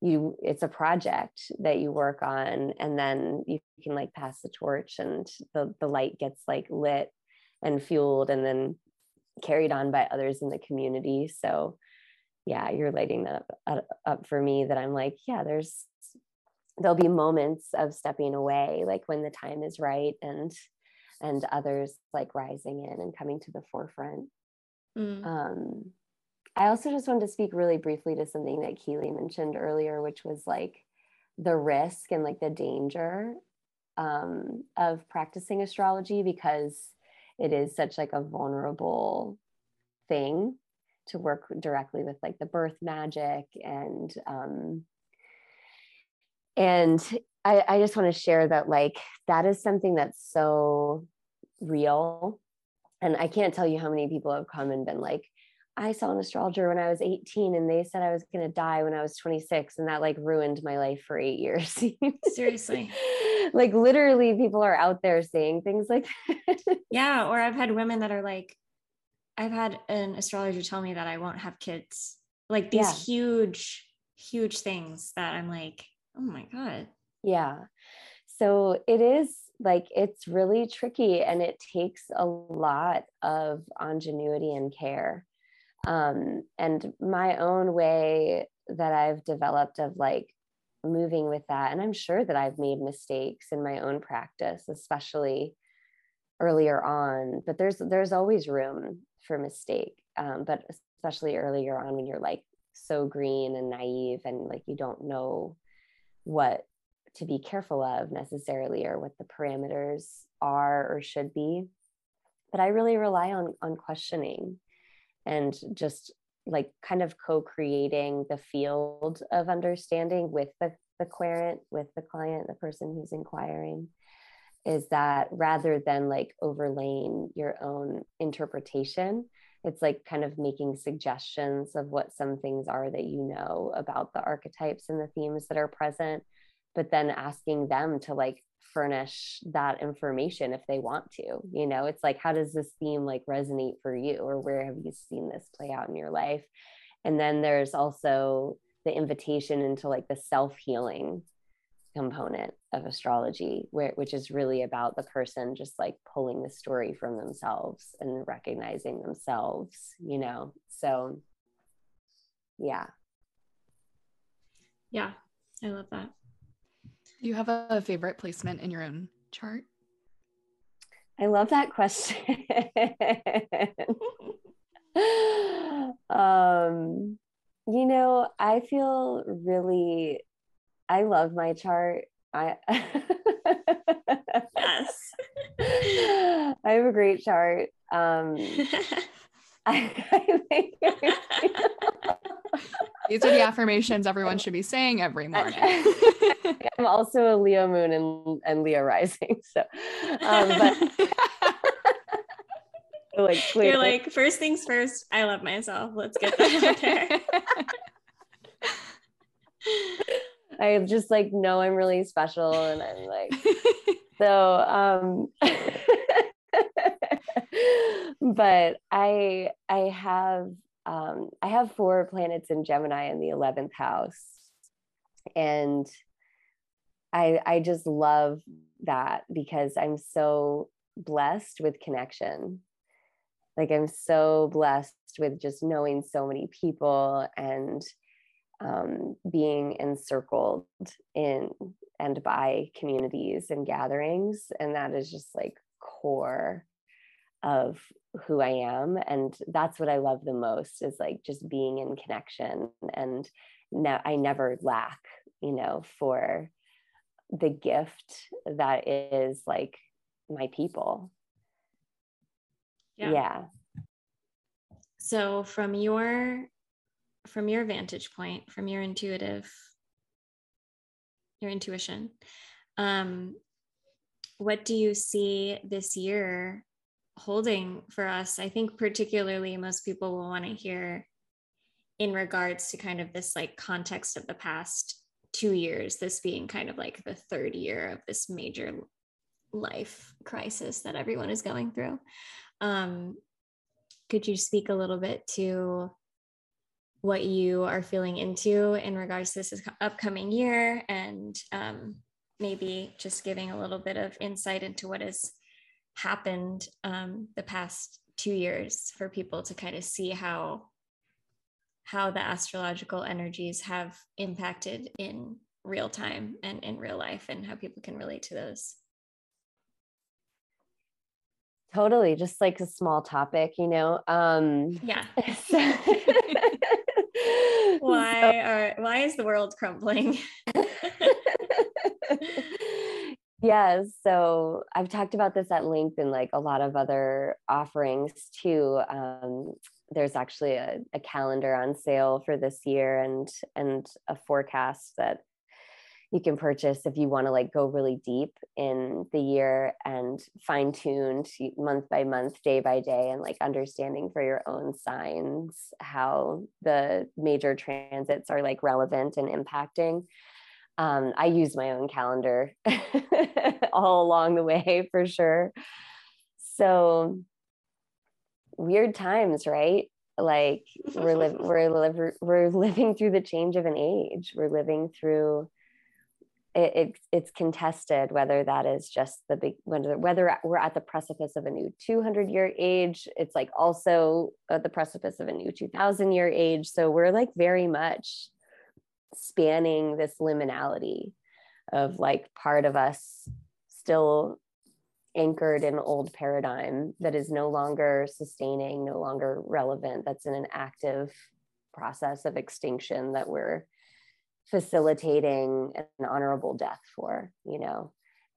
you it's a project that you work on and then you can like pass the torch and the the light gets like lit and fueled and then carried on by others in the community. So yeah you're lighting that up, up for me that i'm like yeah there's there'll be moments of stepping away like when the time is right and and others like rising in and coming to the forefront mm. um I also just wanted to speak really briefly to something that Keighlee mentioned earlier, which was like the risk and like the danger um, of practicing astrology because it is such like a vulnerable thing to work directly with like the birth magic and um, and I, I just want to share that like that is something that's so real. And i can't tell you how many people have come and been like i saw an astrologer when i was 18 and they said i was going to die when i was 26 and that like ruined my life for eight years. Seriously. Like literally people are out there saying things like yeah or i've had women that are like i've had an astrologer tell me that i won't have kids. Like these yeah. huge huge things that i'm like oh my god yeah. So it is like it's really tricky and it takes a lot of ingenuity and care. Um, and my own way that i've developed of like moving with that and i'm sure that i've made mistakes in my own practice especially earlier on but there's there's always room for mistake um, but especially earlier on when you're like so green and naive and like you don't know what to be careful of necessarily or what the parameters are or should be. But i really rely on on questioning and just like kind of co-creating the field of understanding with the the querent with the client the person who's inquiring is that rather than like overlaying your own interpretation it's like kind of making suggestions of what some things are that you know about the archetypes and the themes that are present but then asking them to like furnish that information if they want to you know? It's like how does this theme like resonate for you or where have you seen this play out in your life? And then there's also the invitation into like the self-healing component of astrology where, which is really about the person just like pulling the story from themselves and recognizing themselves you know? So yeah. Yeah i love that do you have a favorite placement in your own chart i love that question um you know i feel really I love my chart. I yes. I have a great chart. Um, I, I These are the affirmations everyone should be saying every morning. I'm also a Leo moon and, and Leo rising. So, um, but like, you're like, first things first, I love myself. Let's get that out there. I just like know I'm really special and I'm like so um but I I have um I have four planets in Gemini in the 11th house and I I just love that because I'm so blessed with connection like I'm so blessed with just knowing so many people and um, being encircled in and by communities and gatherings. And that is just like core of who I am. And that's what I love the most is like just being in connection. And now I never lack, you know, for the gift that is like my people. Yeah. yeah. So, from your from your vantage point, from your intuitive, your intuition, um, what do you see this year holding for us? I think particularly most people will want to hear in regards to kind of this like context of the past two years, this being kind of like the third year of this major life crisis that everyone is going through. Um, could you speak a little bit to what you are feeling into in regards to this upcoming year and um, maybe just giving a little bit of insight into what has happened um, the past two years for people to kind of see how how the astrological energies have impacted in real time and in real life and how people can relate to those totally just like a small topic you know um yeah why are why is the world crumbling? Yes so i've talked about this at length in like a lot of other offerings too um, there's actually a, a, calendar on sale for this year and and a forecast that you can purchase if you want to like go really deep in the year and fine tuned month by month day by day and like understanding for your own signs how the major transits are like relevant and impacting um, I use my own calendar all along the way for sure. So weird times, right? Like we're living, we're li- we're living through the change of an age. We're living through it, it, it's contested whether that is just the big whether whether we're at the precipice of a new 200 year age it's like also at the precipice of a new 2000 year age so we're like very much spanning this liminality of like part of us still anchored in old paradigm that is no longer sustaining no longer relevant that's in an active process of extinction that we're facilitating an honorable death for you know?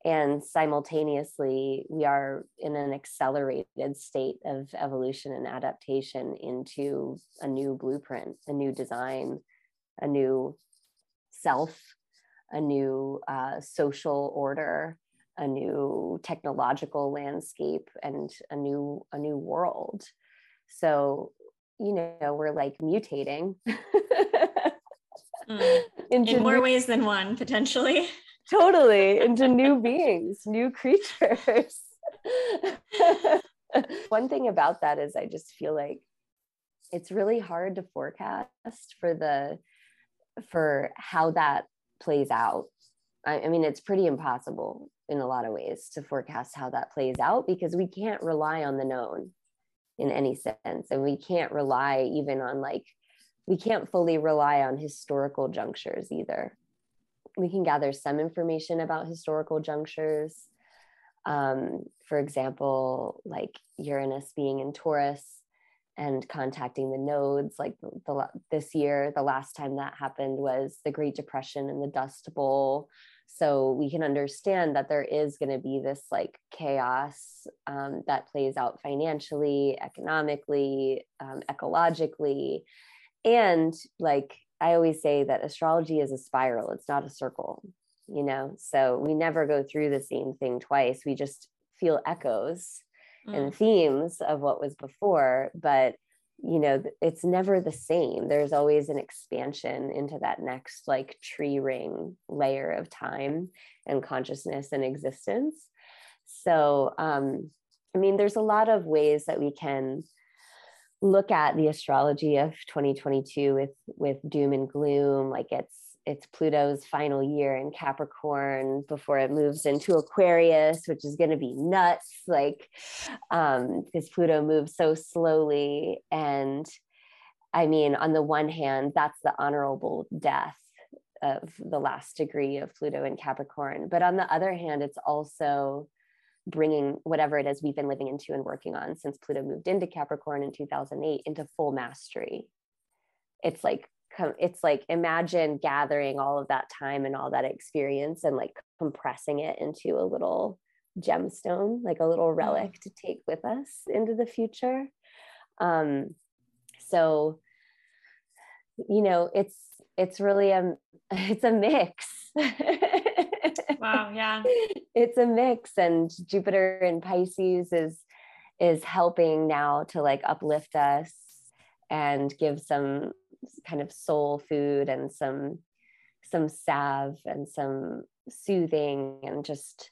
And simultaneously we are in an accelerated state of evolution and adaptation into a new blueprint a new design a new self, a new uh, social order, a new technological landscape, and a new a new world. So, you know, we're like mutating. mm. In more new- ways than one, potentially. totally into new beings, new creatures. one thing about that is I just feel like it's really hard to forecast for the for how that plays out. I, I mean, it's pretty impossible in a lot of ways to forecast how that plays out because we can't rely on the known in any sense. And we can't rely even on like, we can't fully rely on historical junctures either. We can gather some information about historical junctures. Um, for example, like Uranus being in Taurus and contacting the nodes like the, the, this year the last time that happened was the great depression and the dust bowl. So we can understand that there is going to be this like chaos um, that plays out financially economically um, ecologically. And like i always say that astrology is a spiral it's not a circle you know? So we never go through the same thing twice we just feel echoes mm. and themes of what was before but you know it's never the same. There's always an expansion into that next like tree ring layer of time and consciousness and existence. So um i mean there's a lot of ways that we can look at the astrology of 2022 with with doom and gloom. Like it's it's Pluto's final year in Capricorn before it moves into Aquarius, which is going to be nuts. Like, um, because Pluto moves so slowly. And I mean, on the one hand, that's the honorable death of the last degree of Pluto in Capricorn. But on the other hand, it's also bringing whatever it is we've been living into and working on since Pluto moved into Capricorn in 2008 into full mastery. It's like it's like imagine gathering all of that time and all that experience and like compressing it into a little gemstone like a little mm-hmm. relic to take with us into the future. Um so you know it's it's really a it's a mix. Wow yeah. It's a mix and jupiter in pisces is is helping now to like uplift us and give some kind of soul food and some some salve and some soothing and just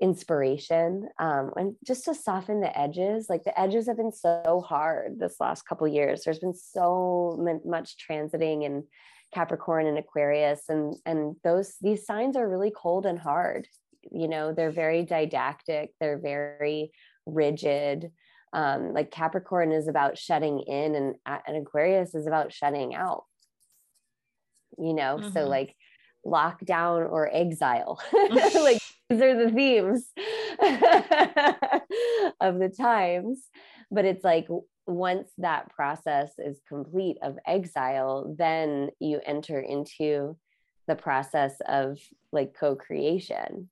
inspiration um, and just to soften the edges. Like the edges have been so hard this last couple years. There's been so much transiting in capricorn and aquarius and and those these signs are really cold and hard. You know they're very didactic. They're very rigid um, like Capricorn is about shutting in and, and Aquarius is about shutting out. You know, mm-hmm. so like lockdown or exile. like these are the themes of the times. But it's like once that process is complete of exile, then you enter into the process of like co creation,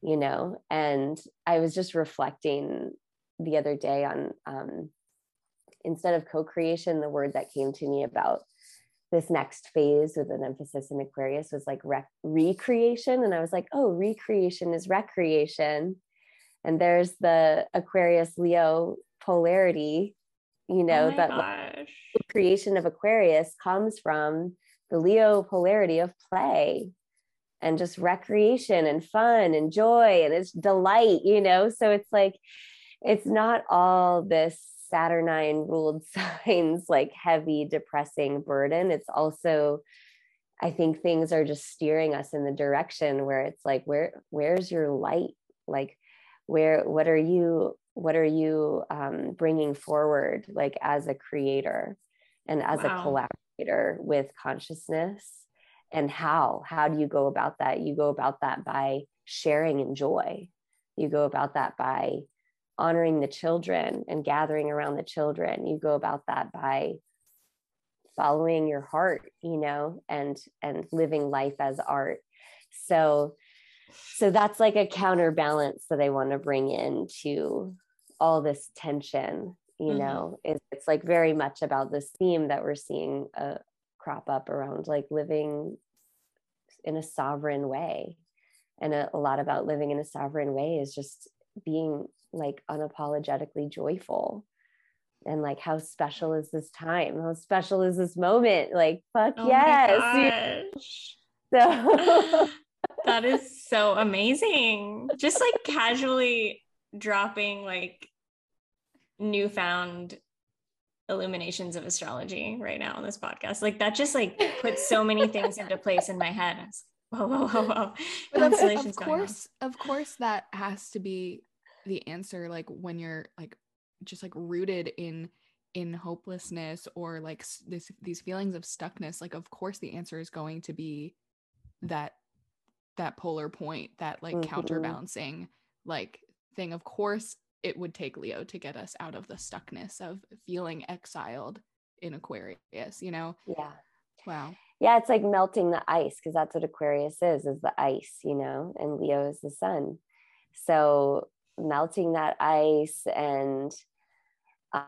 you know? And I was just reflecting the other day on, um, instead of co creation, the word that came to me about this next phase with an emphasis in Aquarius was like rec- recreation. And I was like, oh, recreation is recreation. And there's the Aquarius Leo polarity, you know, oh that gosh. creation of Aquarius comes from the Leo polarity of play and just recreation and fun and joy and it's delight, you know? So it's like, it's not all this Saturnine ruled signs, like heavy, depressing burden. It's also, I think things are just steering us in the direction where it's like, where, where's your light? Like, where, what are you, what are you um, bringing forward, like as a creator and as wow. a collaborator with consciousness? And how? How do you go about that? You go about that by sharing in joy. You go about that by honoring the children and gathering around the children you go about that by following your heart you know and and living life as art so so that's like a counterbalance that i want to bring into all this tension you mm-hmm. know it, it's like very much about this theme that we're seeing uh, crop up around like living in a sovereign way and a, a lot about living in a sovereign way is just being like unapologetically joyful. And like how special is this time? How special is this moment? Like fuck oh yes so that is so amazing. Just like casually dropping like newfound illuminations of astrology right now on this podcast. Like that just like puts so many things into place in my head. Whoa whoa whoa whoa. Of course of course that has to be the answer like when you're like just like rooted in in hopelessness or like this these feelings of stuckness like of course the answer is going to be that that polar point that like mm-hmm. counterbalancing like thing. Of course it would take leo to get us out of the stuckness of feeling exiled in aquarius you know? Yeah. Wow. Yeah it's like melting the ice because that's what aquarius is is the ice you know and leo is the sun. So melting that ice and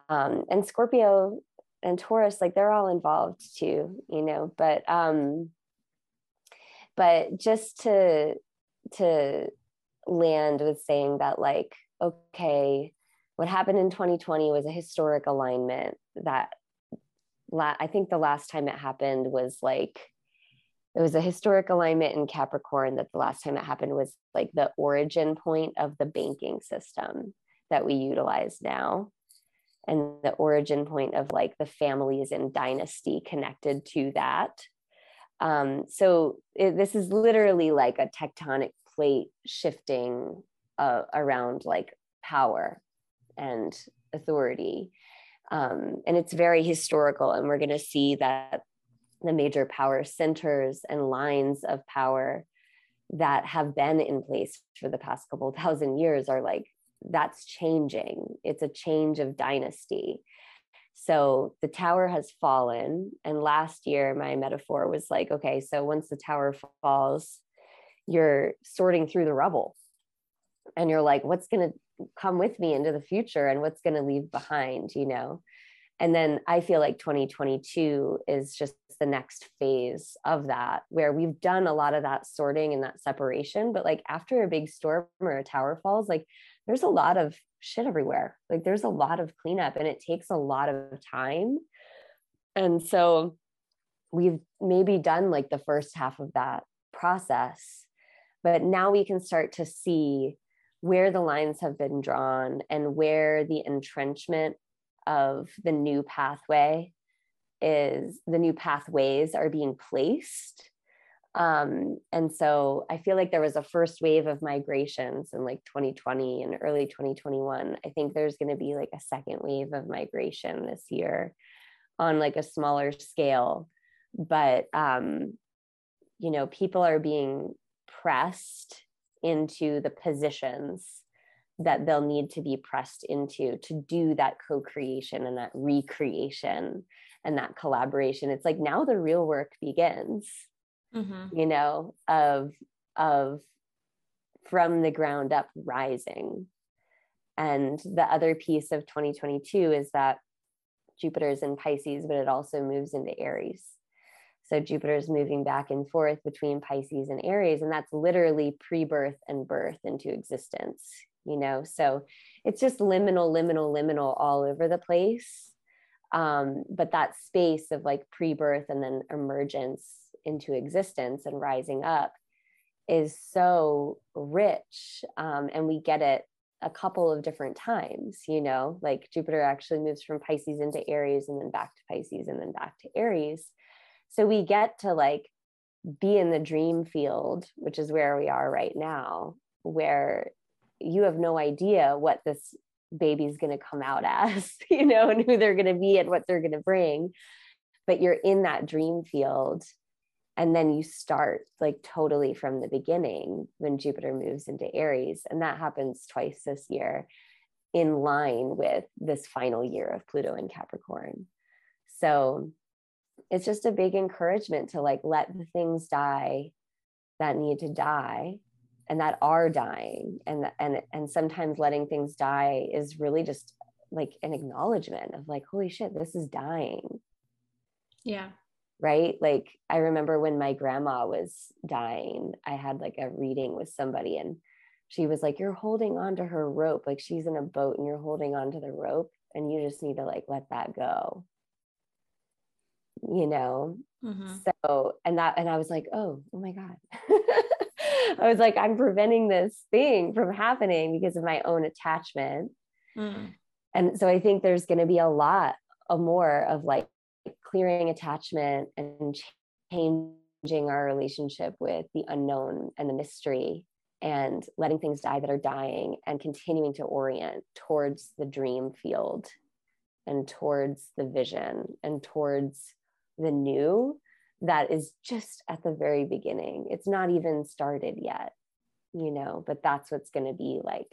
um and scorpio and taurus like they're all involved too you know but um but just to to land with saying that like okay what happened in 2020 was a historic alignment that la- i think the last time it happened was like it was a historic alignment in Capricorn that the last time it happened was like the origin point of the banking system that we utilize now. And the origin point of like the families and dynasty connected to that. Um, so it, this is literally like a tectonic plate shifting uh, around like power and authority. Um, and it's very historical. And we're going to see that the major power centers and lines of power that have been in place for the past couple thousand years are like that's changing. It's a change of dynasty. So the tower has fallen and last year my metaphor was like okay so once the tower falls you're sorting through the rubble. And you're like what's going to come with me into the future and what's going to leave behind you know and then i feel like 2022 is just the next phase of that where we've done a lot of that sorting and that separation. But like after a big storm or a tower falls like there's a lot of shit everywhere. Like there's a lot of cleanup and it takes a lot of time. And so we've maybe done like the first half of that process but now we can start to see where the lines have been drawn and where the entrenchment of the new pathway is the new pathways are being placed. Um, and so i feel like there was a first wave of migrations in like 2020 and early 2021 i think there's going to be like a second wave of migration this year on like a smaller scale. But um, you know people are being pressed into the positions that they'll need to be pressed into to do that co-creation and that recreation and that collaboration. It's like now the real work begins mm-hmm. you know of of from the ground up rising. And the other piece of 2022 is that jupiter is in pisces but it also moves into aries. So Jupiter is moving back and forth between Pisces and Aries, and that's literally pre birth and birth into existence, you know? So it's just liminal, liminal, liminal all over the place. Um, but that space of like pre birth and then emergence into existence and rising up is so rich. Um, and we get it a couple of different times, you know, like Jupiter actually moves from Pisces into Aries and then back to Pisces and then back to Aries so we get to like be in the dream field which is where we are right now where you have no idea what this baby's going to come out as you know and who they're going to be and what they're going to bring. But you're in that dream field and then you start like totally from the beginning when jupiter moves into aries and that happens twice this year in line with this final year of pluto and capricorn. So it's just a big encouragement to like let the things die that need to die and that are dying and and and sometimes letting things die is really just like an acknowledgement of like holy shit this is dying. Yeah. Right? Like i remember when my grandma was dying i had like a reading with somebody and she was like you're holding on to her rope like she's in a boat and you're holding on to the rope and you just need to like let that go. You know? Mm-hmm. so and that and i was like oh oh my god i was like i'm preventing this thing from happening because of my own attachment mm. and so i think there's going to be a lot of more of like clearing attachment and changing our relationship with the unknown and the mystery and letting things die that are dying and continuing to orient towards the dream field and towards the vision and towards the new that is just at the very beginning. It's not even started yet, you know, but that's what's going to be like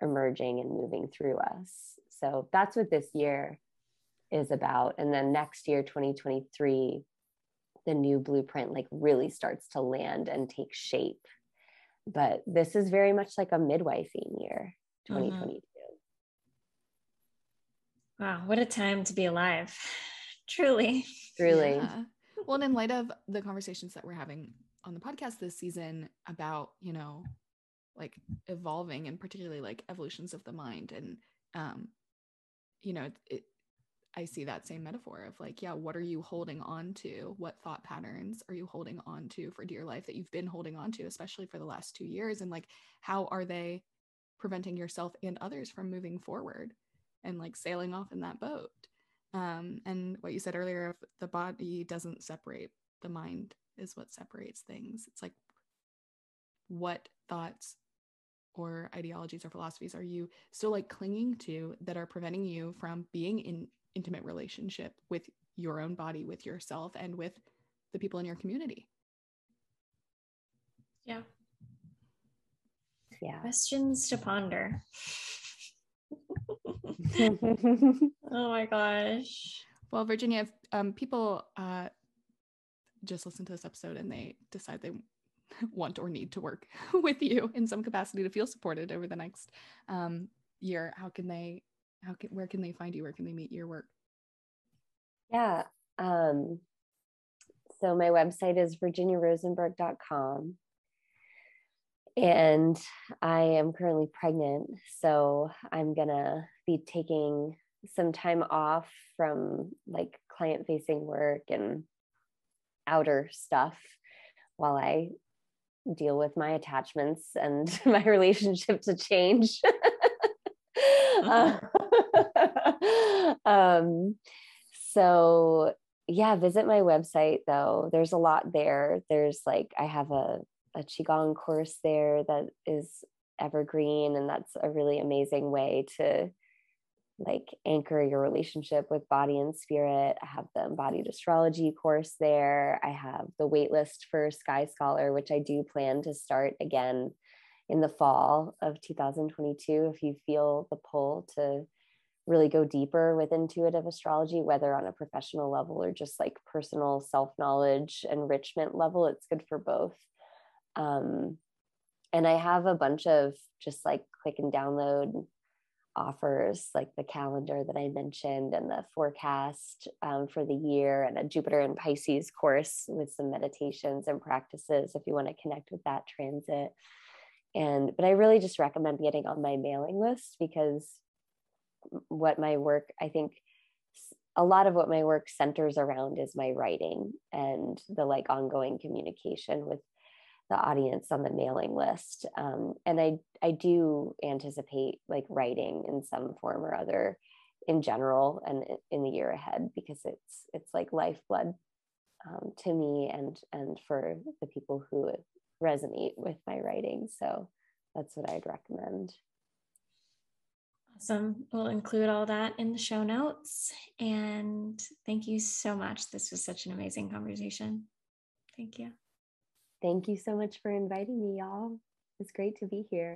emerging and moving through us. So that's what this year is about. And then next year, 2023, the new blueprint like really starts to land and take shape. But this is very much like a midwifing year, 2022. Mm-hmm. Wow, what a time to be alive. Truly. Truly. Yeah. Well, and in light of the conversations that we're having on the podcast this season about, you know, like evolving and particularly like evolutions of the mind and um you know, it, I see that same metaphor of like, yeah, what are you holding on to? What thought patterns are you holding on to for dear life that you've been holding on to, especially for the last two years? And like, how are they preventing yourself and others from moving forward and like sailing off in that boat? Um, and what you said earlier if the body doesn't separate the mind is what separates things. It's like what thoughts or ideologies or philosophies are you still like clinging to that are preventing you from being in intimate relationship with your own body with yourself and with the people in your community? Yeah. Yeah. Questions to ponder oh my gosh. Well, Virginia, if um, people uh, just listen to this episode and they decide they want or need to work with you in some capacity to feel supported over the next um, year, how can they? How can where can they find you? Where can they meet your work? Yeah. Um, so my website is virginiarosenberg.com and I am currently pregnant. So I'm going to be taking some time off from like client facing work and outer stuff while I deal with my attachments and my relationship to change. uh, um, so yeah, visit my website though. There's a lot there. There's like, I have a a qigong course there that is evergreen and that's a really amazing way to like anchor your relationship with body and spirit. I have the embodied astrology course there. I have the waitlist for Sky Scholar, which I do plan to start again in the fall of 2022 if you feel the pull to really go deeper with intuitive astrology, whether on a professional level or just like personal self knowledge enrichment level. It's good for both. Um, and I have a bunch of just like click and download offers, like the calendar that I mentioned and the forecast um, for the year, and a Jupiter and Pisces course with some meditations and practices if you want to connect with that transit. And but I really just recommend getting on my mailing list because what my work, I think a lot of what my work centers around is my writing and the like ongoing communication with the audience on the mailing list. Um, and I, I do anticipate like writing in some form or other in general and in the year ahead because it's it's like lifeblood um, to me and and for the people who resonate with my writing so that's what i'd recommend Awesome. We'll include all that in the show notes. And thank you so much. This was such an amazing conversation. Thank you. Thank you so much for inviting me, y'all. It's great to be here.